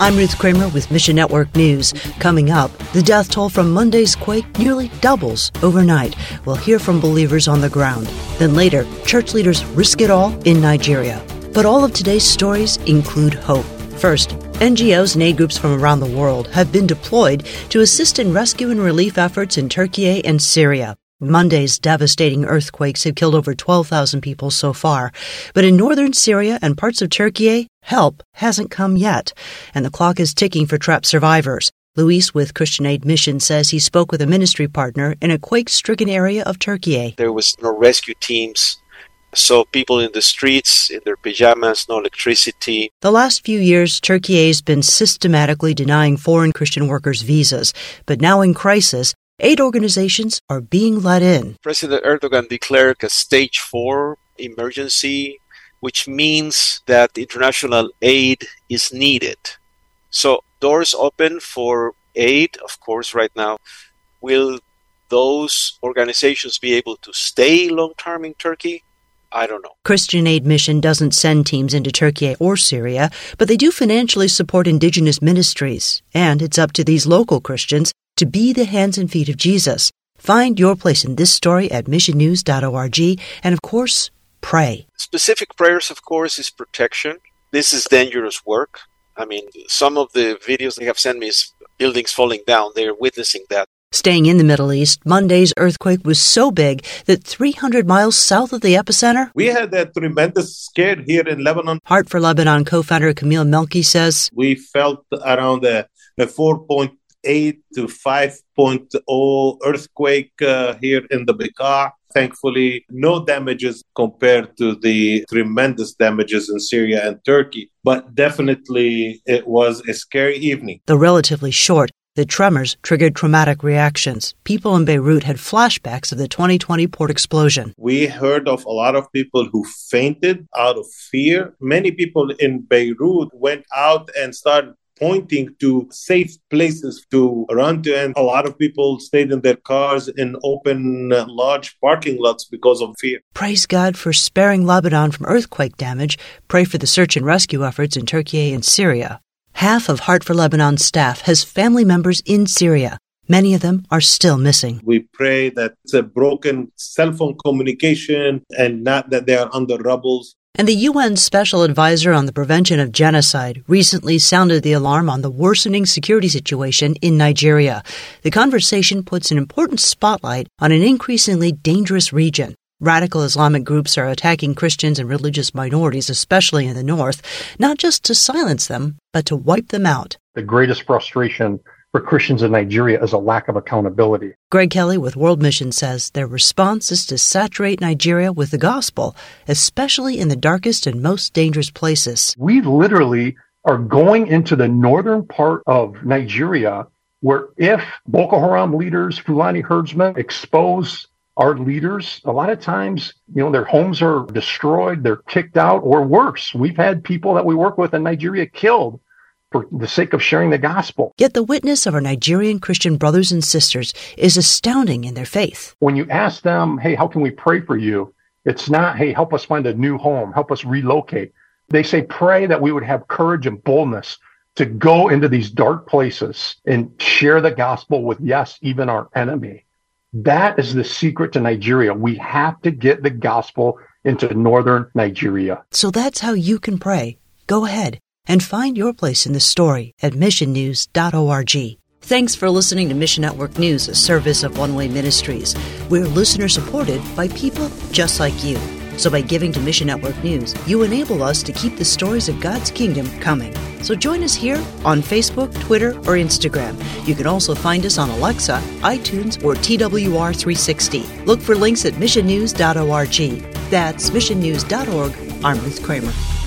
I'm Ruth Kramer with Mission Network News. Coming up, the death toll from Monday's quake nearly doubles overnight. We'll hear from believers on the ground. Then later, church leaders risk it all in Nigeria. But all of today's stories include hope. First, NGOs and aid groups from around the world have been deployed to assist in rescue and relief efforts in Turkey and Syria. Monday's devastating earthquakes have killed over 12,000 people so far. But in northern Syria and parts of Turkey, help hasn't come yet, and the clock is ticking for trapped survivors. Luis with Christian Aid Mission says he spoke with a ministry partner in a quake stricken area of Turkey. There was no rescue teams. So people in the streets in their pajamas, no electricity. The last few years, Turkey has been systematically denying foreign Christian workers visas. But now in crisis, Aid organizations are being let in. President Erdogan declared a stage four emergency, which means that international aid is needed. So, doors open for aid, of course, right now. Will those organizations be able to stay long term in Turkey? I don't know. Christian Aid Mission doesn't send teams into Turkey or Syria, but they do financially support indigenous ministries. And it's up to these local Christians to be the hands and feet of Jesus. Find your place in this story at missionnews.org and, of course, pray. Specific prayers, of course, is protection. This is dangerous work. I mean, some of the videos they have sent me is buildings falling down. They're witnessing that. Staying in the Middle East, Monday's earthquake was so big that 300 miles south of the epicenter, we had that tremendous scare here in Lebanon. Heart for Lebanon co founder Camille Melki says, We felt around a, a 4.8 to 5.0 earthquake uh, here in the Bekaa. Thankfully, no damages compared to the tremendous damages in Syria and Turkey, but definitely it was a scary evening. Though relatively short, the tremors triggered traumatic reactions. People in Beirut had flashbacks of the 2020 port explosion. We heard of a lot of people who fainted out of fear. Many people in Beirut went out and started pointing to safe places to run to. And a lot of people stayed in their cars in open, uh, large parking lots because of fear. Praise God for sparing Lebanon from earthquake damage. Pray for the search and rescue efforts in Turkey and Syria. Half of Heart for Lebanon staff has family members in Syria. Many of them are still missing. We pray that it's a broken cell phone communication and not that they are under rubbles. And the UN Special Advisor on the Prevention of Genocide recently sounded the alarm on the worsening security situation in Nigeria. The conversation puts an important spotlight on an increasingly dangerous region. Radical Islamic groups are attacking Christians and religious minorities, especially in the north, not just to silence them, but to wipe them out. The greatest frustration for Christians in Nigeria is a lack of accountability. Greg Kelly with World Mission says their response is to saturate Nigeria with the gospel, especially in the darkest and most dangerous places. We literally are going into the northern part of Nigeria where if Boko Haram leaders, Fulani herdsmen expose our leaders, a lot of times, you know, their homes are destroyed, they're kicked out, or worse. We've had people that we work with in Nigeria killed for the sake of sharing the gospel. Yet the witness of our Nigerian Christian brothers and sisters is astounding in their faith. When you ask them, hey, how can we pray for you? It's not, hey, help us find a new home, help us relocate. They say, pray that we would have courage and boldness to go into these dark places and share the gospel with, yes, even our enemy. That is the secret to Nigeria. We have to get the gospel into northern Nigeria. So that's how you can pray. Go ahead and find your place in the story at missionnews.org. Thanks for listening to Mission Network News, a service of One Way Ministries. We're listener supported by people just like you. So by giving to Mission Network News, you enable us to keep the stories of God's kingdom coming. So join us here on Facebook, Twitter, or Instagram. You can also find us on Alexa, iTunes, or TWR360. Look for links at missionnews.org. That's missionnews.org. I'm Ruth Kramer.